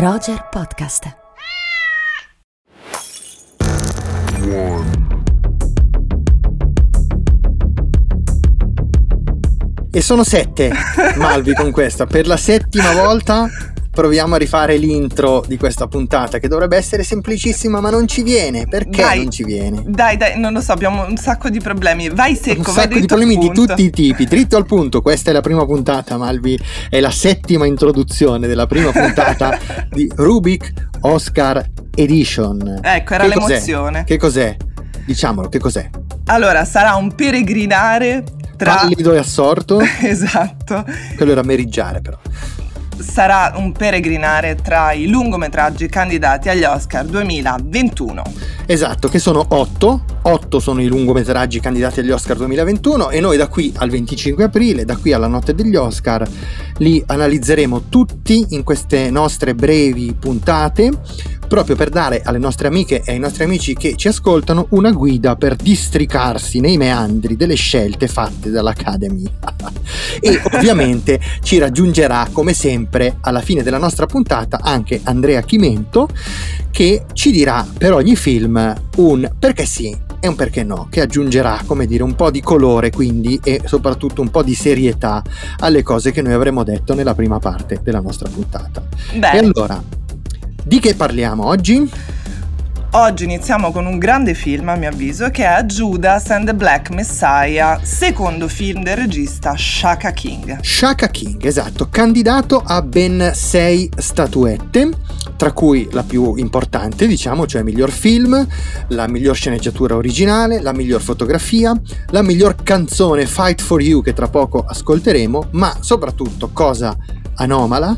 Roger Podcast. E sono sette, Malvi, con questa. Per la settima volta proviamo a rifare l'intro di questa puntata che dovrebbe essere semplicissima ma non ci viene. Perché Dai. non ci viene? Dai, dai, non lo so, abbiamo un sacco di problemi. Vai secco, Un vai sacco di problemi di tutti i tipi, dritto al punto. Questa è la prima puntata, Malvi. È la settima introduzione della prima puntata di Rubik Oscar Edition. Ecco, era Che cos'è? l'emozione. Che cos'è? Diciamolo, che cos'è? Allora, sarà un peregrinare tra... Pallido e assorto. esatto. Quello era meriggiare, però. Sarà un peregrinare tra i lungometraggi candidati agli Oscar 2021. Esatto, che sono otto. Otto sono i lungometraggi candidati agli Oscar 2021 e noi da qui al 25 aprile, da qui alla notte degli Oscar, li analizzeremo tutti in queste nostre brevi puntate, proprio per dare alle nostre amiche e ai nostri amici che ci ascoltano una guida per districarsi nei meandri delle scelte fatte dall'Academy. e ovviamente ci raggiungerà come sempre alla fine della nostra puntata anche Andrea Chimento che ci dirà per ogni film un perché sì e un perché no, che aggiungerà, come dire, un po' di colore quindi e soprattutto un po' di serietà alle cose che noi avremmo detto nella prima parte della nostra puntata. E Bene, allora, di che parliamo oggi? oggi iniziamo con un grande film, a mio avviso, che è Judas and the Black Messiah, secondo film del regista Shaka King. Shaka King, esatto, candidato a ben sei statuette, tra cui la più importante, diciamo, cioè miglior film, la miglior sceneggiatura originale, la miglior fotografia, la miglior canzone Fight for You che tra poco ascolteremo, ma soprattutto cosa anomala,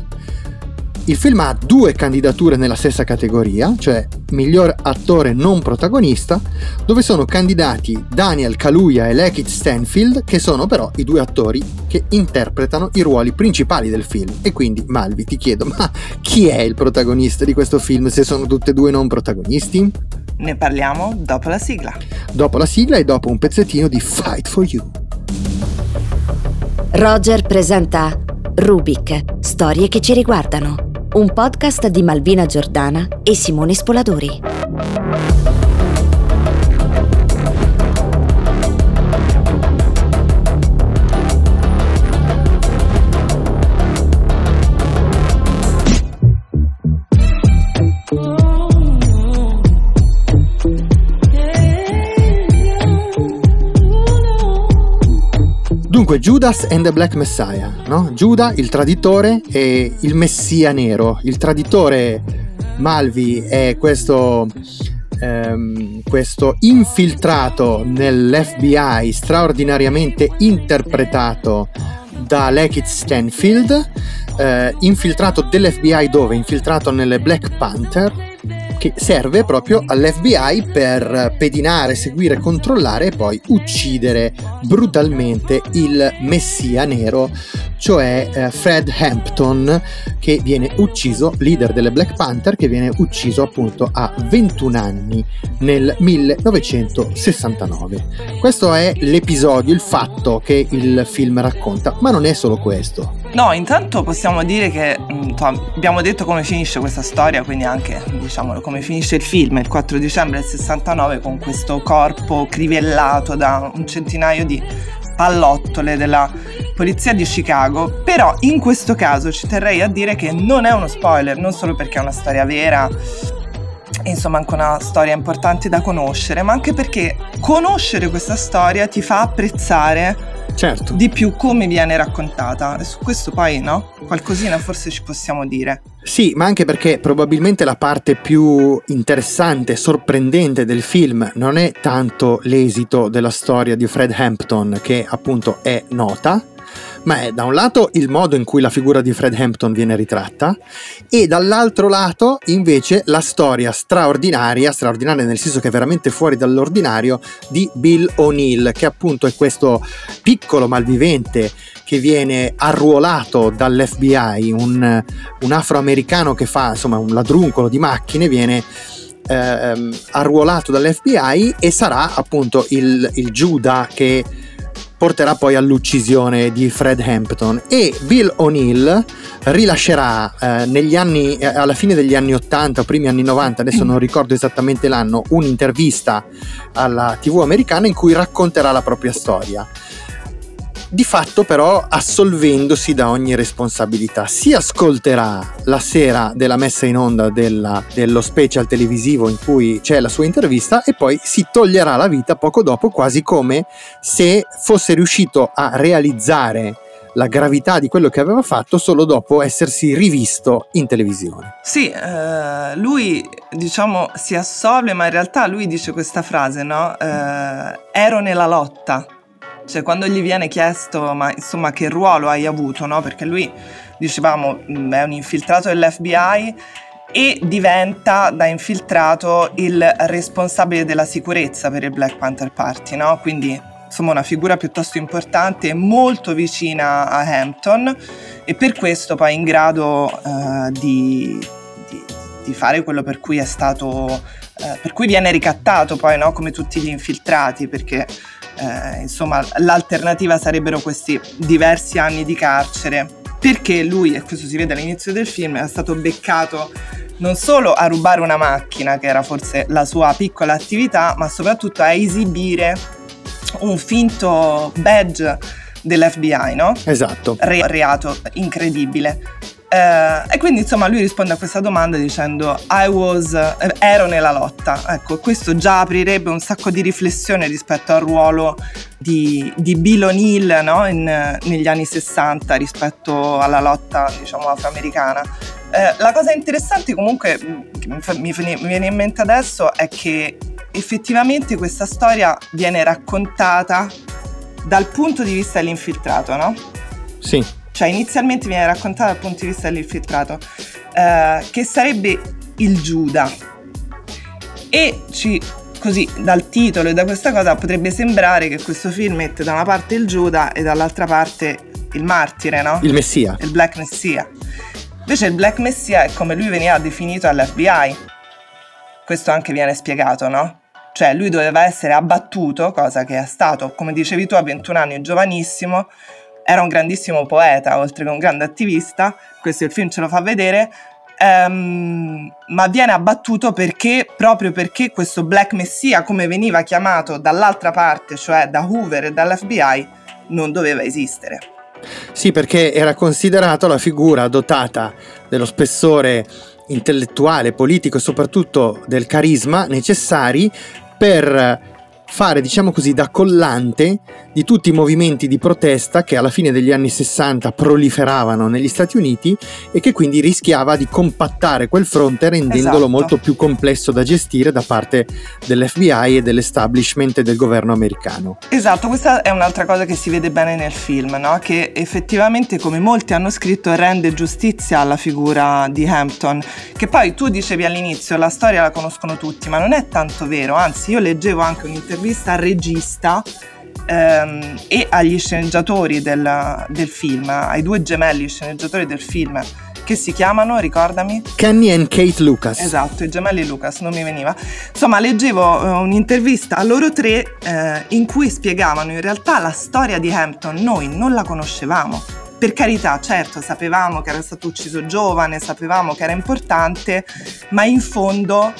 il film ha due candidature nella stessa categoria, cioè miglior attore non protagonista, dove sono candidati Daniel Kaluuya e Lekit Stanfield, che sono però i due attori che interpretano i ruoli principali del film. E quindi, Malvi, ti chiedo, ma chi è il protagonista di questo film se sono tutti e due non protagonisti? Ne parliamo dopo la sigla. Dopo la sigla e dopo un pezzettino di Fight for You. Roger presenta Rubik, storie che ci riguardano. Un podcast di Malvina Giordana e Simone Spoladori. Dunque, Judas and the Black Messiah, no? Giuda, il traditore, e il Messia nero. Il traditore Malvi è questo, ehm, questo infiltrato nell'FBI straordinariamente interpretato da Lekit Stanfield, eh, infiltrato dell'FBI dove? Infiltrato nelle Black Panther, che serve proprio all'FBI per pedinare, seguire, controllare e poi uccidere brutalmente il messia nero, cioè eh, Fred Hampton, che viene ucciso, leader delle Black Panther, che viene ucciso appunto a 21 anni nel 1969. Questo è l'episodio, il fatto che il film racconta, ma non è solo questo. No, intanto possiamo dire che mm, insomma, abbiamo detto come finisce questa storia, quindi anche diciamolo come finisce il film il 4 dicembre del 69 con questo corpo crivellato da un centinaio di pallottole della polizia di Chicago. Però in questo caso ci terrei a dire che non è uno spoiler, non solo perché è una storia vera. Insomma, anche una storia importante da conoscere, ma anche perché conoscere questa storia ti fa apprezzare Certo. di più come viene raccontata. E su questo poi, no? Qualcosina forse ci possiamo dire. Sì, ma anche perché probabilmente la parte più interessante, sorprendente del film non è tanto l'esito della storia di Fred Hampton, che appunto è nota, ma è da un lato il modo in cui la figura di Fred Hampton viene ritratta e dall'altro lato invece la storia straordinaria, straordinaria nel senso che è veramente fuori dall'ordinario, di Bill O'Neill, che appunto è questo piccolo malvivente che viene arruolato dall'FBI, un, un afroamericano che fa insomma un ladruncolo di macchine, viene ehm, arruolato dall'FBI e sarà appunto il, il Giuda che porterà poi all'uccisione di Fred Hampton e Bill O'Neill rilascerà eh, negli anni, eh, alla fine degli anni 80 primi anni 90 adesso non ricordo esattamente l'anno un'intervista alla tv americana in cui racconterà la propria storia di fatto però assolvendosi da ogni responsabilità. Si ascolterà la sera della messa in onda della, dello special televisivo in cui c'è la sua intervista e poi si toglierà la vita poco dopo quasi come se fosse riuscito a realizzare la gravità di quello che aveva fatto solo dopo essersi rivisto in televisione. Sì, eh, lui diciamo si assolve, ma in realtà lui dice questa frase, no? Eh, ero nella lotta cioè quando gli viene chiesto ma insomma che ruolo hai avuto, no? Perché lui dicevamo è un infiltrato dell'FBI e diventa da infiltrato il responsabile della sicurezza per il Black Panther Party, no? Quindi insomma una figura piuttosto importante e molto vicina a Hampton e per questo poi in grado uh, di, di, di, fare quello per cui è stato, uh, per cui viene ricattato poi, no? Come tutti gli infiltrati, perché eh, insomma l'alternativa sarebbero questi diversi anni di carcere perché lui, e questo si vede all'inizio del film, è stato beccato non solo a rubare una macchina, che era forse la sua piccola attività, ma soprattutto a esibire un finto badge dell'FBI, no? Esatto. Re- reato incredibile. Eh, e quindi insomma lui risponde a questa domanda dicendo I was, eh, ero nella lotta. Ecco, questo già aprirebbe un sacco di riflessione rispetto al ruolo di, di Bill O'Neill no? In, negli anni 60 rispetto alla lotta diciamo afroamericana. Eh, la cosa interessante comunque mm, che mi, mi viene in mente adesso è che effettivamente questa storia viene raccontata dal punto di vista dell'infiltrato, no? Sì cioè inizialmente viene raccontata dal punto di vista dell'infiltrato, eh, che sarebbe il Giuda. E ci, così dal titolo e da questa cosa potrebbe sembrare che questo film mette da una parte il Giuda e dall'altra parte il martire, no? Il Messia. Il Black Messia. Invece il Black Messia è come lui veniva definito all'FBI. Questo anche viene spiegato, no? Cioè lui doveva essere abbattuto, cosa che è stato, come dicevi tu, a 21 anni, giovanissimo, era un grandissimo poeta, oltre che un grande attivista, questo il film ce lo fa vedere, um, ma viene abbattuto perché, proprio perché questo Black Messia, come veniva chiamato dall'altra parte, cioè da Hoover e dall'FBI, non doveva esistere. Sì, perché era considerato la figura dotata dello spessore intellettuale, politico e soprattutto del carisma necessari per fare, diciamo così, da collante di tutti i movimenti di protesta che alla fine degli anni 60 proliferavano negli Stati Uniti e che quindi rischiava di compattare quel fronte rendendolo esatto. molto più complesso da gestire da parte dell'FBI e dell'establishment e del governo americano. Esatto, questa è un'altra cosa che si vede bene nel film, no? che effettivamente, come molti hanno scritto, rende giustizia alla figura di Hampton, che poi tu dicevi all'inizio, la storia la conoscono tutti, ma non è tanto vero, anzi io leggevo anche un'intervista un'intervista al regista ehm, e agli sceneggiatori del, del, film, ai due gemelli sceneggiatori del film che si chiamano, ricordami? Kenny e Kate Lucas. Esatto, i gemelli Lucas, non mi veniva. Insomma, leggevo uh, un'intervista a loro tre uh, in cui spiegavano in realtà la storia di Hampton, noi non la conoscevamo. Per carità, certo, sapevamo che era stato ucciso giovane, sapevamo che era importante, ma in fondo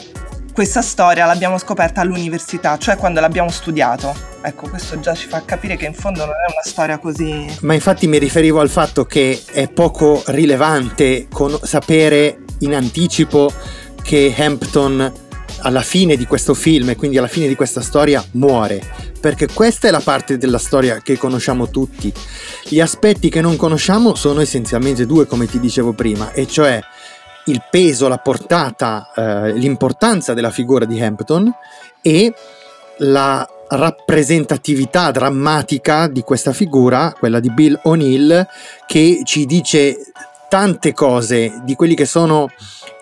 questa storia l'abbiamo scoperta all'università, cioè quando l'abbiamo studiato. Ecco, questo già ci fa capire che in fondo non è una storia così... Ma infatti mi riferivo al fatto che è poco rilevante con- sapere in anticipo che Hampton alla fine di questo film e quindi alla fine di questa storia muore, perché questa è la parte della storia che conosciamo tutti. Gli aspetti che non conosciamo sono essenzialmente due, come ti dicevo prima, e cioè il peso, la portata, eh, l'importanza della figura di Hampton e la rappresentatività drammatica di questa figura, quella di Bill O'Neill, che ci dice tante cose di quelli che sono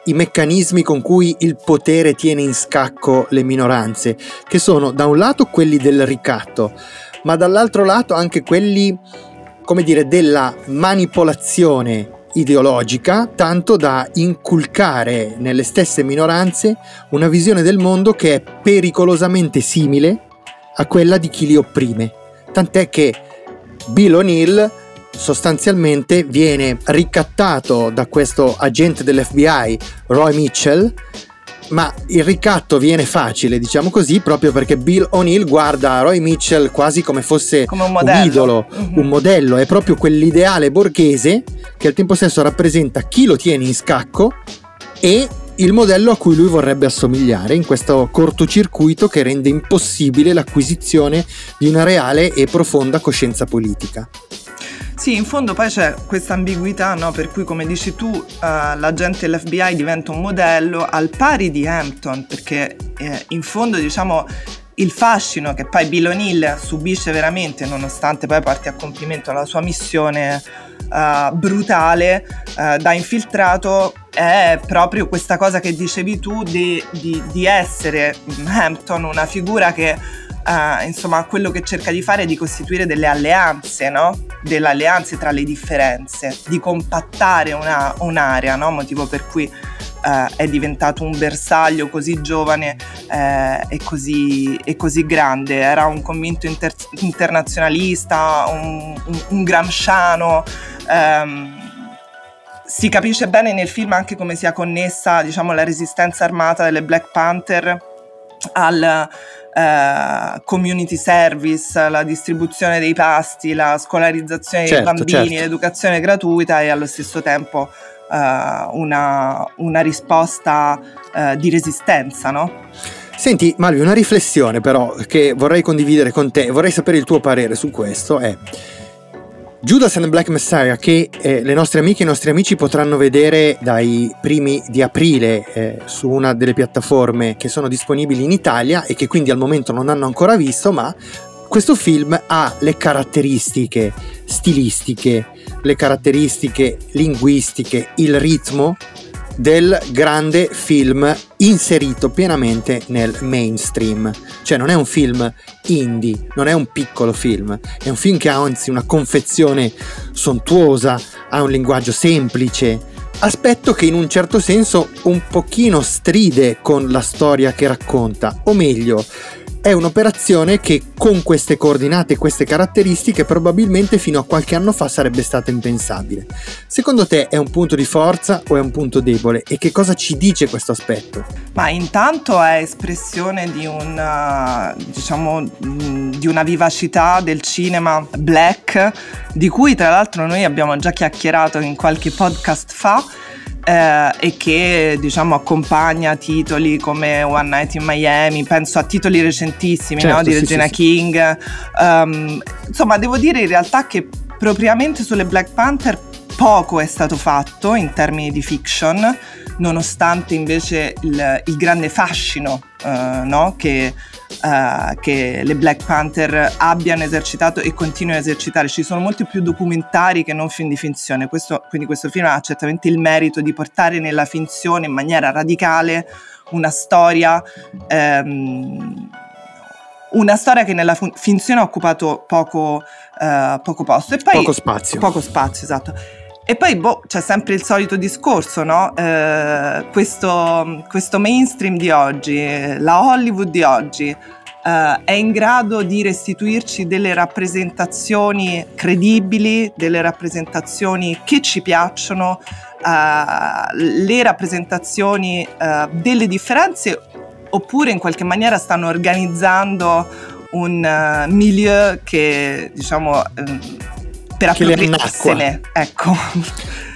i meccanismi con cui il potere tiene in scacco le minoranze, che sono da un lato quelli del ricatto, ma dall'altro lato anche quelli, come dire, della manipolazione ideologica tanto da inculcare nelle stesse minoranze una visione del mondo che è pericolosamente simile a quella di chi li opprime. Tant'è che Bill O'Neill sostanzialmente viene ricattato da questo agente dell'FBI, Roy Mitchell, ma il ricatto viene facile, diciamo così, proprio perché Bill O'Neill guarda Roy Mitchell quasi come fosse come un, un, idolo, mm-hmm. un modello, è proprio quell'ideale borghese che al tempo stesso rappresenta chi lo tiene in scacco e il modello a cui lui vorrebbe assomigliare in questo cortocircuito che rende impossibile l'acquisizione di una reale e profonda coscienza politica. Sì, in fondo poi c'è questa ambiguità, no? per cui come dici tu uh, l'agente dell'FBI diventa un modello al pari di Hampton, perché eh, in fondo diciamo il fascino che poi Bill O'Neill subisce veramente nonostante poi porti a compimento la sua missione uh, brutale uh, da infiltrato è proprio questa cosa che dicevi tu di, di, di essere Hampton una figura che uh, insomma quello che cerca di fare è di costituire delle alleanze, no? Delle alleanze tra le differenze, di compattare una, un'area, no? Motivo per cui Uh, è diventato un bersaglio così giovane uh, e, così, e, così, grande. Era un convinto inter- internazionalista, un, un, un gramsciano. Um, si capisce bene nel film anche come sia connessa diciamo, la resistenza armata delle Black Panther al, Uh, community service, la distribuzione dei pasti, la scolarizzazione certo, dei bambini, certo. l'educazione gratuita e allo stesso tempo uh, una, una, risposta uh, di resistenza, no? Senti, Malvi, una riflessione però che vorrei condividere con te, vorrei sapere il tuo parere su questo è Judas and the Black Messiah che eh, le nostre amiche e i nostri amici potranno vedere dai primi di aprile eh, su una delle piattaforme che sono disponibili in Italia e che quindi al momento non hanno ancora visto, ma questo film ha le caratteristiche stilistiche, le caratteristiche linguistiche, il ritmo del grande film inserito pienamente nel mainstream. Cioè non è un film indie, non è un piccolo film, è un film che ha anzi una confezione sontuosa, ha un linguaggio semplice, aspetto che in un certo senso un pochino stride con la storia che racconta, o meglio, è un'operazione che con queste coordinate e queste caratteristiche probabilmente fino a qualche anno fa sarebbe stata impensabile. Secondo te è un punto di forza o è un punto debole e che cosa ci dice questo aspetto? Ma intanto è espressione di una, diciamo, di una vivacità del cinema black di cui tra l'altro noi abbiamo già chiacchierato in qualche podcast fa eh, e che diciamo accompagna titoli come One Night in Miami, penso a titoli recentissimi certo, no? di sì, Regina sì, King. Sì. Um, insomma, devo dire in realtà che propriamente sulle Black Panther poco è stato fatto in termini di fiction, nonostante invece il, il grande fascino uh, no? che uh, che le Black Panther abbiano esercitato e continuino a esercitare. Ci sono molti più documentari che non film di finzione, questo, quindi questo film ha certamente il merito di portare nella finzione in maniera radicale una storia. Um, una storia che nella finzione ha occupato poco, uh, poco posto e poi poco spazio. Poco spazio, esatto. E poi boh, c'è sempre il solito discorso, no? Eh, questo, questo, mainstream di oggi, la Hollywood di oggi, eh, è in grado di restituirci delle rappresentazioni credibili, delle rappresentazioni che ci piacciono, eh, le rappresentazioni eh, delle differenze, oppure in qualche maniera stanno organizzando un uh, milieu che diciamo per appropriarsene. Ecco.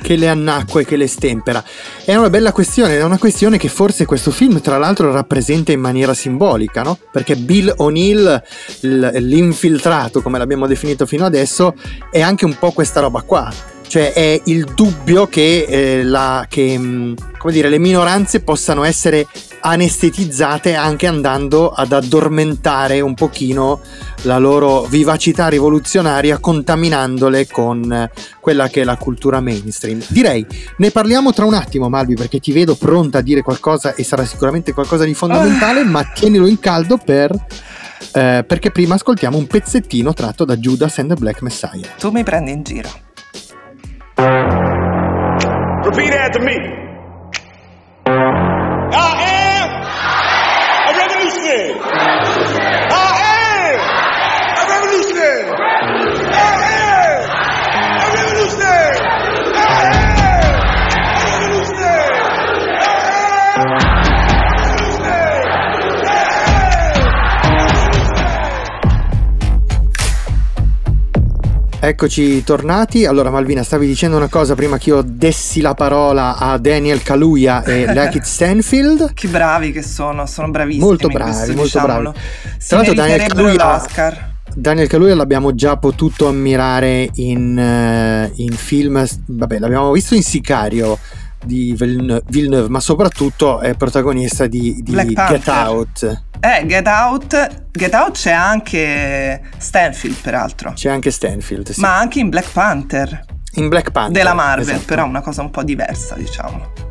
Che le annacqua e che le stempera. È una bella questione, è una questione che forse questo film tra l'altro rappresenta in maniera simbolica, no? Perché Bill O'Neill, l'infiltrato come l'abbiamo definito fino adesso, è anche un po' questa roba qua cioè è il dubbio che, eh, la, che mm, dire, le minoranze possano essere anestetizzate anche andando ad addormentare un pochino la loro vivacità rivoluzionaria contaminandole con quella che è la cultura mainstream. Direi, ne parliamo tra un attimo Malvi perché ti vedo pronta a dire qualcosa e sarà sicuramente qualcosa di fondamentale, oh. ma tienilo in caldo per... Eh, perché prima ascoltiamo un pezzettino tratto da Judas and the Black Messiah. Tu mi prendi in giro. Repeat after me. Eccoci tornati. Allora, Malvina, stavi dicendo una cosa prima che io dessi la parola a Daniel Kaluuya e Lakeith Stanfield. Che bravi che sono, sono bravissimi. Molto bravi, questo, molto diciamolo. bravi. Si Tra l'altro Daniel Kaluuya- l'Oscar. Daniel Kaluuya l'abbiamo già potuto ammirare in, eh, in film, vabbè, l'abbiamo visto in Sicario di Villeneuve, ma soprattutto è protagonista di, di Get. Out. Eh, Get Out, Get Out c'è anche Stanfield peraltro, C'è anche Stanfield, sì. ma anche in Black Panther in Black Panther. della Marvel, esatto. però una cosa un po' diversa diciamo.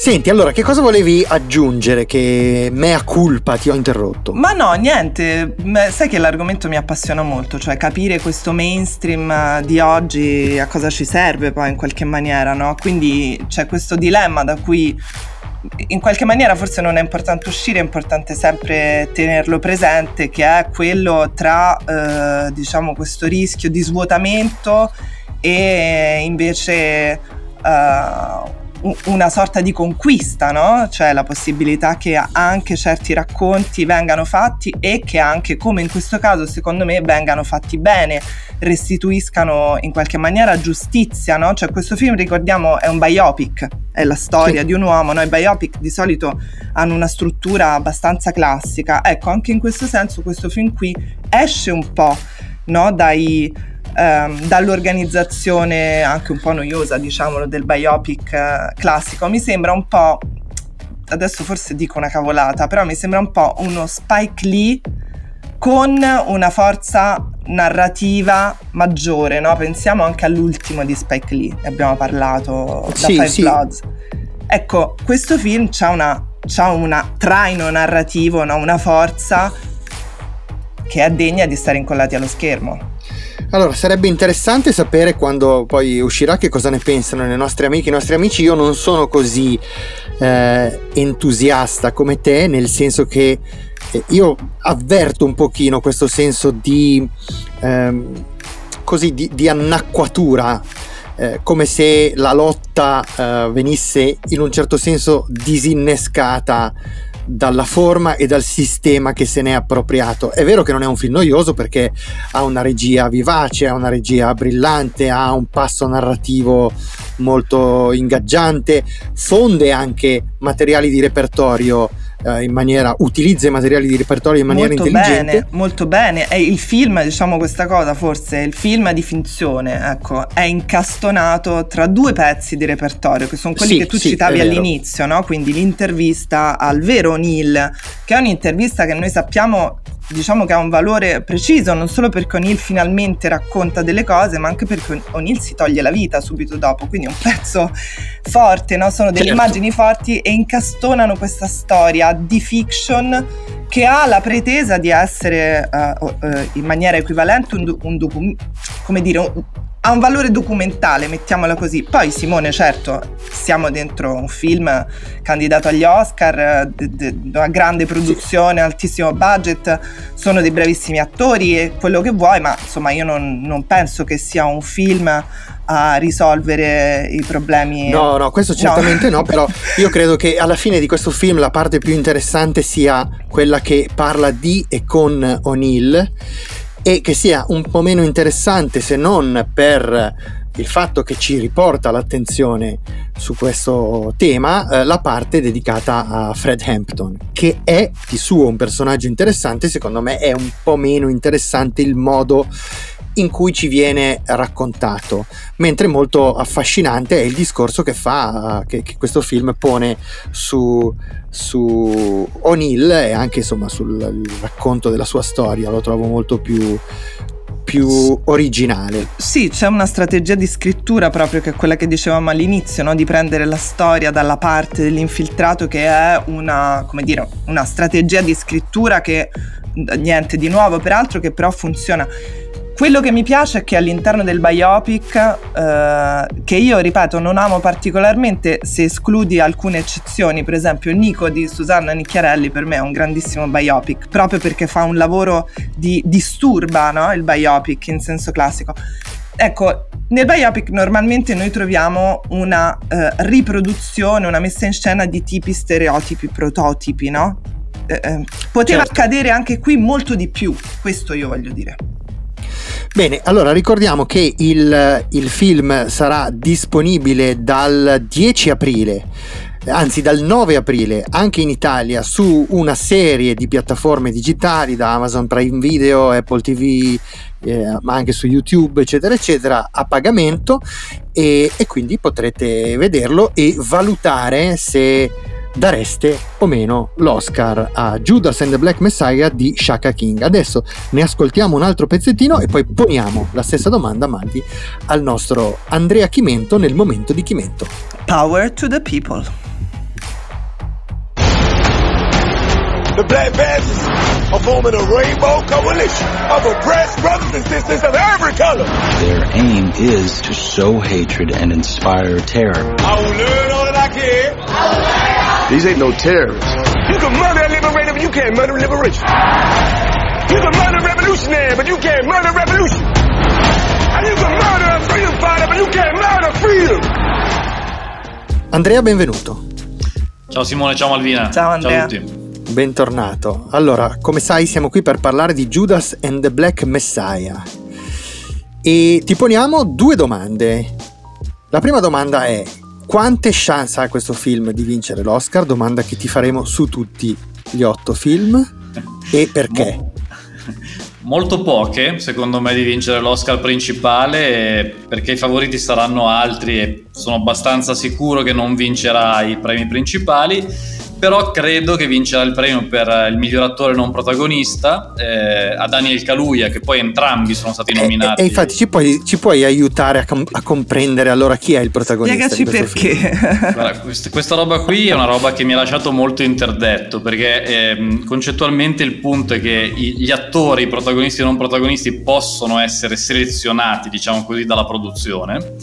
Senti, allora, che cosa volevi aggiungere che mea culpa ti ho interrotto? Ma no, niente, sai che l'argomento mi appassiona molto, cioè capire questo mainstream eh, di oggi a cosa ci serve poi in qualche maniera, no? Quindi c'è questo dilemma da cui in qualche maniera forse non è importante uscire, è importante sempre tenerlo presente, che è quello tra, eh, diciamo, questo rischio di svuotamento e invece eh, u- una sorta di conquista, no? Cioè la possibilità che anche certi racconti vengano fatti e che anche, come in questo caso, secondo me, vengano fatti bene, restituiscano in qualche maniera giustizia, no? Cioè questo film, ricordiamo, è un biopic, è la storia Sì. di un uomo, no? I biopic di solito hanno una struttura abbastanza classica. Ecco, anche in questo senso questo film qui esce un po', no? Dai ehm, dall'organizzazione anche un po' noiosa, diciamolo, del biopic eh, classico. Mi sembra un po', adesso forse dico una cavolata, però mi sembra un po' uno Spike Lee con una forza narrativa maggiore, no? Pensiamo anche all'ultimo di Spike Lee, ne abbiamo parlato da Sì, Five sì. Bloods. Ecco, questo film c'ha una, c'ha una traino narrativo, no? una forza che è degna di stare incollati allo schermo. Allora, sarebbe interessante sapere quando poi uscirà che cosa ne pensano le nostre amiche, i nostri amici. Io non sono così eh, entusiasta come te, nel senso che eh, io avverto un pochino questo senso di, ehm, così, di, di annacquatura, eh, come se la lotta eh, venisse in un certo senso disinnescata dalla forma e dal sistema che se n'è appropriato. È vero che non è un film noioso perché ha una regia vivace, ha una regia brillante, ha un passo narrativo molto ingaggiante, fonde anche materiali di repertorio eh, in maniera utilizza i materiali di repertorio in maniera molto intelligente. bene, molto bene. E il film, diciamo questa cosa, forse il film di finzione, ecco, è incastonato tra due pezzi di repertorio, che sono quelli Sì, che tu sì, citavi all'inizio, no? Quindi l'intervista al vero O'Neill, che è un'intervista che noi sappiamo diciamo che ha un valore preciso, non solo perché O'Neill finalmente racconta delle cose, ma anche perché O'Neill si toglie la vita subito dopo, quindi è un pezzo forte, no? sono delle Certo. immagini forti e incastonano questa storia di fiction che ha la pretesa di essere o- eh, in maniera equivalente un, do- un docu- come dire, un- ha un valore documentale, mettiamola così. Poi Simone, certo, siamo dentro un film candidato agli Oscar, de- de- una grande produzione, altissimo budget, sono dei bravissimi attori e quello che vuoi, ma insomma io non, non penso che sia un film a risolvere i problemi. No, no, questo certamente no. però io credo che alla fine di questo film la parte più interessante sia quella che parla di e con O'Neill e che sia un po' meno interessante se non per il fatto che ci riporta l'attenzione su questo tema eh, la parte dedicata a Fred Hampton che è di suo un personaggio interessante secondo me è un po' meno interessante il modo in cui ci viene raccontato mentre molto affascinante è il discorso che fa che, che questo film pone su, su O'Neill e anche insomma sul racconto della sua storia lo trovo molto più più originale Sì, c'è una strategia di scrittura proprio che è quella che dicevamo all'inizio, no? di prendere la storia dalla parte dell'infiltrato che è una, dire, una strategia di scrittura che niente di nuovo, peraltro che però funziona. Quello che mi piace è che all'interno del biopic, eh, che io ripeto non amo particolarmente se escludi alcune eccezioni, per esempio Nico di Susanna Nicchiarelli per me è un grandissimo biopic, proprio perché fa un lavoro di disturba no? il biopic in senso classico. Ecco, nel biopic normalmente noi troviamo una eh, riproduzione, una messa in scena di tipi, stereotipi, prototipi, no? Eh, eh, poteva Certo. accadere anche qui molto di più, questo io voglio dire. Bene, allora ricordiamo che il, il film sarà disponibile dal 10 aprile anzi dal 9 aprile anche in Italia su una serie di piattaforme digitali da Amazon Prime Video, Apple TV, eh, ma anche su YouTube, eccetera, eccetera, a pagamento. E, e quindi potrete vederlo e valutare se dareste o meno l'Oscar a Judas and the Black Messiah di Shaka King. Adesso ne ascoltiamo un altro pezzettino e poi poniamo la stessa domanda, Malvi, al nostro Andrea Chimento nel momento di Chimento. Power to the people. The Black Panthers are forming a rainbow coalition of oppressed brothers and sisters of every color. Their aim is to sow hatred and inspire terror. I will learn all that I can. These ain't no terrorists. You can murder a liberator, but you can't murder liberation. You can murder a revolutionary, but you can't murder revolution. And you can murder a freedom fighter, but you can't murder freedom. Andrea, benvenuto. Ciao Simone, ciao Malvina. Ciao, Andrea. Ciao a tutti. Bentornato. Allora, come sai, siamo qui per parlare di Judas and the Black Messiah. E ti poniamo due domande. La prima domanda è: quante chance ha questo film di vincere l'Oscar? Domanda che ti faremo su tutti gli otto film. E perché? Mo- Molto poche, secondo me, di vincere l'Oscar principale, perché i favoriti saranno altri e sono abbastanza sicuro che non vincerà i premi principali però credo che vincerà il premio per il miglior attore non protagonista eh, a Daniel Kaluuya che poi entrambi sono stati nominati e, e infatti ci puoi, ci puoi aiutare a, com- a, comprendere allora chi è il protagonista spiegaci perché? Guarda, quest- questa roba qui è una roba che mi ha lasciato molto interdetto perché eh, concettualmente il punto è che i- gli attori protagonisti e non protagonisti possono essere selezionati diciamo così dalla produzione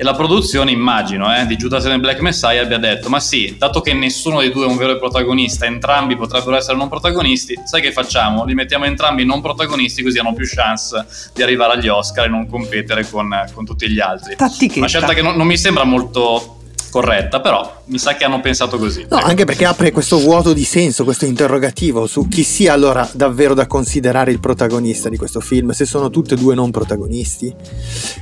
e la produzione, immagino, eh, di Judas and Black Messiah abbia detto: Ma sì, dato che nessuno dei due è un vero protagonista, entrambi potrebbero essere non protagonisti, sai che facciamo? Li mettiamo entrambi non protagonisti, così hanno più chance di arrivare agli Oscar e non competere con, con tutti gli altri. Tattichetta. Una scelta che non, non mi sembra molto corretta, però mi sa che hanno pensato così. No, anche perché apre questo vuoto di senso, questo interrogativo su chi sia allora davvero da considerare il protagonista di questo film, se sono tutti e due non protagonisti.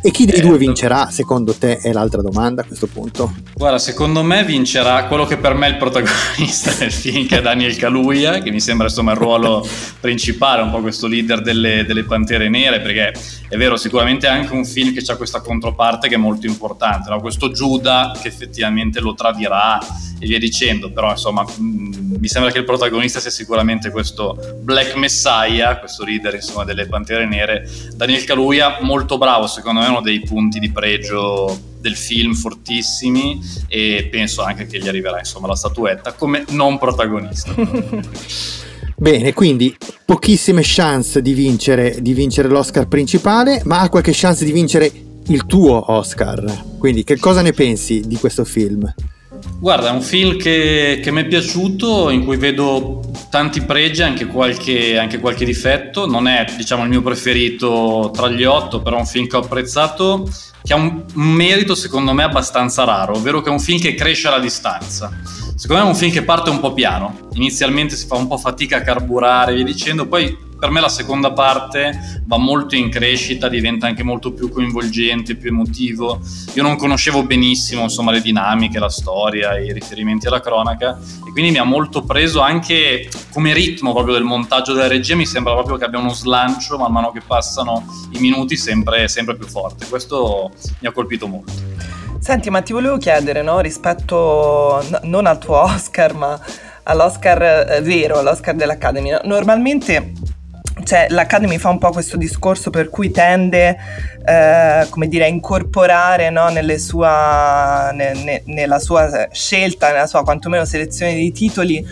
E chi dei Eh, due vincerà, secondo te, è l'altra domanda a questo punto? Guarda, secondo me vincerà quello che per me è il protagonista del film, che è Daniel Kaluuya, che mi sembra insomma il ruolo principale, un po' questo leader delle, delle Pantere Nere, perché è vero, sicuramente è anche un film che ha questa controparte che è molto importante, no? questo Giuda che effettivamente lo tradirà e via dicendo, però insomma mh, mi sembra che il protagonista sia sicuramente questo Black Messiah, questo leader insomma delle Pantere Nere, Daniel Kaluuya, molto bravo, secondo me uno dei punti di pregio del film fortissimi e penso anche che gli arriverà insomma la statuetta come non protagonista. Bene, quindi pochissime chance di vincere, di vincere l'Oscar principale, ma ha qualche chance di vincere il tuo Oscar. Quindi che cosa ne pensi di questo film? Guarda, è un film che, che mi è piaciuto, in cui vedo tanti pregi, anche qualche, anche qualche difetto. Non è, diciamo, il mio preferito tra gli otto, però è un film che ho apprezzato, che ha un, un merito, secondo me, abbastanza raro, ovvero che è un film che cresce alla distanza. Secondo me è un film che parte un po' piano. Inizialmente si fa un po' fatica a carburare, via dicendo, poi per me la seconda parte va molto in crescita, diventa anche molto più coinvolgente, più emotivo. Io non conoscevo benissimo insomma, le dinamiche, la storia, i riferimenti alla cronaca e quindi mi ha molto preso anche come ritmo proprio del montaggio della regia, mi sembra proprio che abbia uno slancio man mano che passano i minuti sempre, sempre più forte. Questo mi ha colpito molto. Senti, ma ti volevo chiedere, no, rispetto n- non al tuo Oscar, ma all'Oscar eh, vero, all'Oscar dell'Academy. no? Normalmente cioè, l'Academy fa un po' questo discorso per cui tende, eh, come dire, a incorporare no, sua, ne- ne- nella sua scelta, nella sua quantomeno selezione di titoli,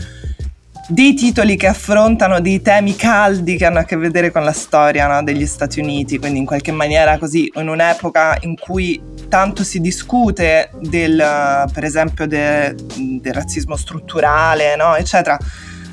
dei titoli che affrontano dei temi caldi che hanno a che vedere con la storia no, degli Stati Uniti, quindi in qualche maniera così, in un'epoca in cui tanto si discute del, per esempio, de- del razzismo strutturale, no, eccetera.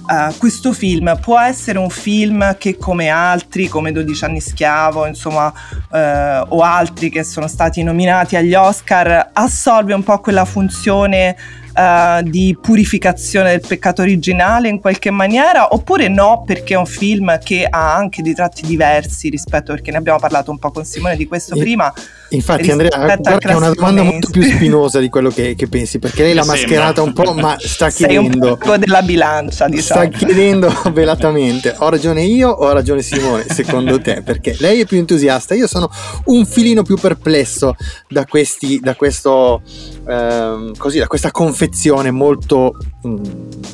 Uh, questo film può essere un film che come altri, come 12 anni schiavo, insomma, uh, o altri che sono stati nominati agli Oscar, assolve un po' quella funzione uh, di purificazione del peccato originale in qualche maniera oppure no perché è un film che ha anche dei tratti diversi rispetto perché ne abbiamo parlato un po' con Simone di questo E- prima Infatti, Andrea, guarda che è una domanda molto più spinosa di quello che, che pensi, perché lei l'ha mascherata un po', ma sta sei un chiedendo. po' della bilancia diciamo Sta chiedendo velatamente: ho ragione io o ha ragione Simone? Secondo te? Perché lei è più entusiasta, io sono un filino più perplesso da, questi, da questo ehm, così, da questa confezione molto mm,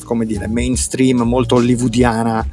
come dire mainstream, molto hollywoodiana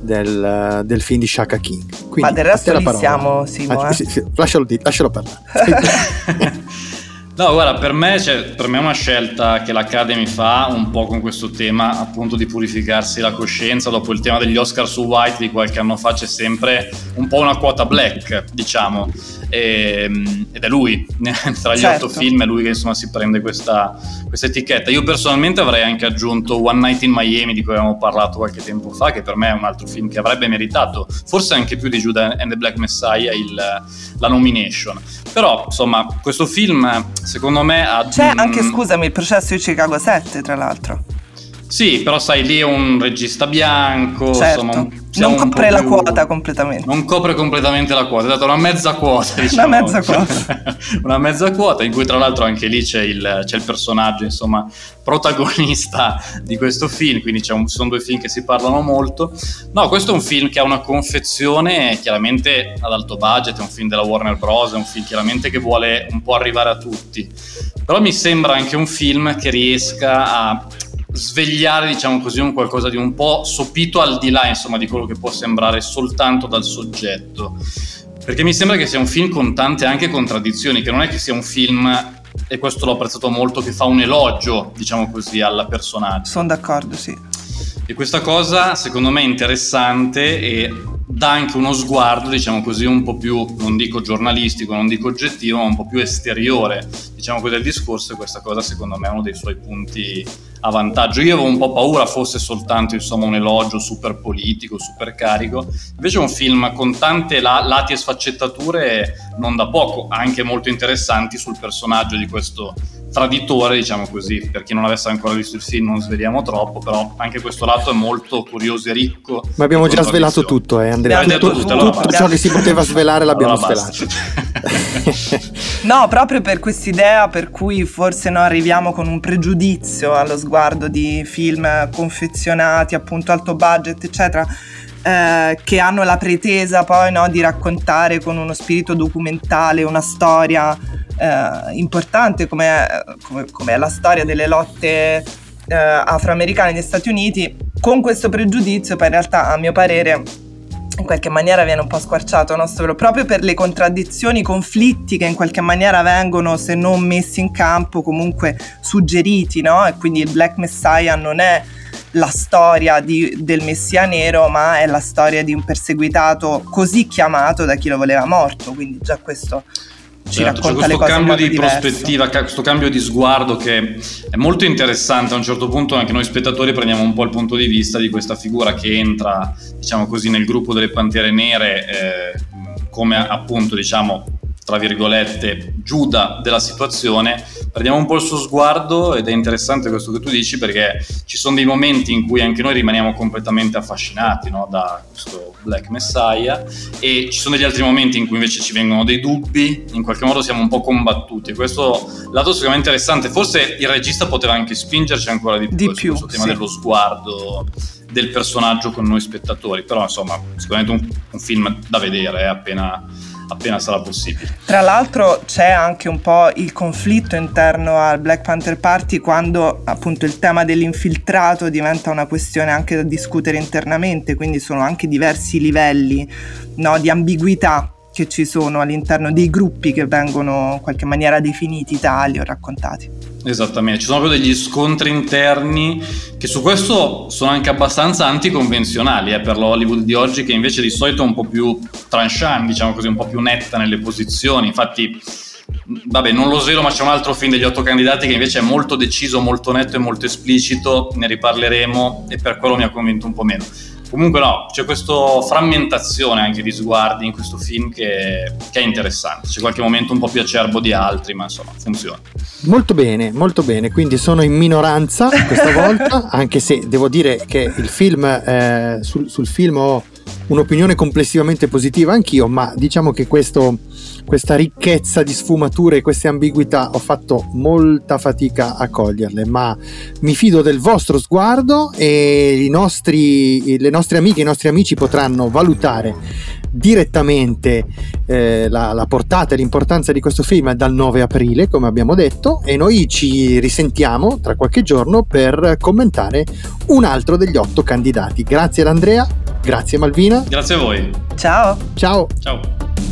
del, del film di Shaka King. Quindi, Ma del resto la lì parola. siamo, Simo, Ah, eh. sì, sì, lascialo, lascialo parlare. No, guarda, per me, cioè, per me è una scelta che l'Academy fa un po' con questo tema appunto di purificarsi la coscienza. Dopo il tema degli Oscar su White di qualche anno fa c'è sempre un po' una quota black, diciamo. E- ed è lui, tra gli Certo. otto film, è lui che insomma si prende questa, questa etichetta. Io personalmente avrei anche aggiunto One Night in Miami, di cui avevamo parlato qualche tempo fa, che per me è un altro film che avrebbe meritato, forse anche più di Judah and the Black Messiah, il- la nomination. Però, insomma, questo film, secondo me, ha... c'è anche scusami il processo di Chicago 7 tra l'altro Sì, però sai, lì è un regista bianco, certo insomma, non copre la più- quota completamente Non copre completamente la quota, è stata una mezza quota, diciamo. mezza quota. una mezza quota, in cui tra l'altro anche lì c'è il, c'è il personaggio, insomma, protagonista di questo film, quindi c'è un- sono due film che si parlano molto. No, questo è un film che ha una confezione chiaramente ad alto budget, è un film della Warner Bros., è un film chiaramente che vuole un po' arrivare a tutti. Però mi sembra anche un film che riesca a svegliare, diciamo così, un qualcosa di un po' sopito al di là, insomma, di quello che può sembrare soltanto dal soggetto. Perché mi sembra che sia un film con tante anche contraddizioni, che non è che sia un film, e questo l'ho apprezzato molto, che fa un elogio, diciamo così, al personaggio. sono d'accordo sì E questa cosa secondo me è interessante e dà anche uno sguardo, diciamo così, un po' più, non dico giornalistico, non dico oggettivo, ma un po' più esteriore, diciamo così, del discorso e questa cosa secondo me è uno dei suoi punti a vantaggio. Io avevo un po' paura fosse soltanto insomma un elogio super politico, super carico, invece è un film con tante la- lati e sfaccettature non da poco, anche molto interessanti sul personaggio di questo traditore, diciamo così, per chi non avesse ancora visto il film non sveliamo troppo, però anche questo lato è molto curioso e ricco. Ma abbiamo già svelato tutto, eh, Andrea. Abbiamo Tutto, detto tutto, tutto allora ciò basta. che si poteva svelare l'abbiamo Allora svelato. No, proprio per quest'idea per cui forse noi arriviamo con un pregiudizio allo sguardo di film confezionati, appunto alto budget, eccetera, eh, che hanno la pretesa poi no, di raccontare con uno spirito documentale una storia eh, importante come, come, come è la storia delle lotte eh, afroamericane negli Stati Uniti. Con questo pregiudizio, poi in realtà, a mio parere, in qualche maniera viene un po' squarciato nostro proprio per le contraddizioni, i conflitti che in qualche maniera vengono, se non messi in campo, comunque suggeriti, no? E quindi il Black Messiah non è la storia di- del Messia nero, ma è la storia di un perseguitato così chiamato da chi lo voleva morto, quindi già questo ci Certo, racconta le questo cambio di diverso. prospettiva, questo cambio di sguardo che è molto interessante. A un certo punto anche noi spettatori prendiamo un po' il punto di vista di questa figura che entra, diciamo così, nel gruppo delle Pantere Nere eh, come appunto, diciamo, tra virgolette, Giuda della situazione. Prendiamo un po' il suo sguardo ed è interessante questo che tu dici perché ci sono dei momenti in cui anche noi rimaniamo completamente affascinati no, da questo Black Messiah e ci sono degli altri momenti in cui invece ci vengono dei dubbi, in qualche modo siamo un po' combattuti. Questo lato è interessante, forse il regista poteva anche spingerci ancora di più, Di su più, questo tema sì. dello sguardo del personaggio con noi spettatori, però insomma sicuramente un, un film da vedere eh, appena, appena sarà possibile. Tra l'altro c'è anche un po' il conflitto interno al Black Panther Party quando appunto il tema dell'infiltrato diventa una questione anche da discutere internamente, quindi sono anche diversi livelli no, di ambiguità che ci sono all'interno dei gruppi che vengono in qualche maniera definiti tali o raccontati. Esattamente, ci sono proprio degli scontri interni che su questo sono anche abbastanza anticonvenzionali eh, per la Hollywood di oggi, che invece di solito è un po' più tranchant, diciamo così, un po' più netta nelle posizioni. Infatti, vabbè, non lo svelo, ma c'è un altro film degli otto candidati che invece è molto deciso, molto netto e molto esplicito, ne riparleremo e per quello mi ha convinto un po' meno. Comunque no, c'è questa frammentazione anche di sguardi in questo film che, che, è interessante. C'è qualche momento un po' più acerbo di altri, ma insomma funziona. Molto bene, molto bene. Quindi sono in minoranza questa volta, anche se devo dire che il film, eh, sul, sul film ho un'opinione complessivamente positiva anch'io, ma diciamo che questo, questa ricchezza di sfumature e queste ambiguità ho fatto molta fatica a coglierle, ma mi fido del vostro sguardo e nostri, le nostre amiche e i nostri amici potranno valutare direttamente eh, la, la, portata e l'importanza di questo film dal 9 aprile, come abbiamo detto, e noi ci risentiamo tra qualche giorno per commentare un altro degli otto candidati. Grazie ad Andrea, grazie Malvina. Grazie a voi. Ciao. Ciao. Ciao.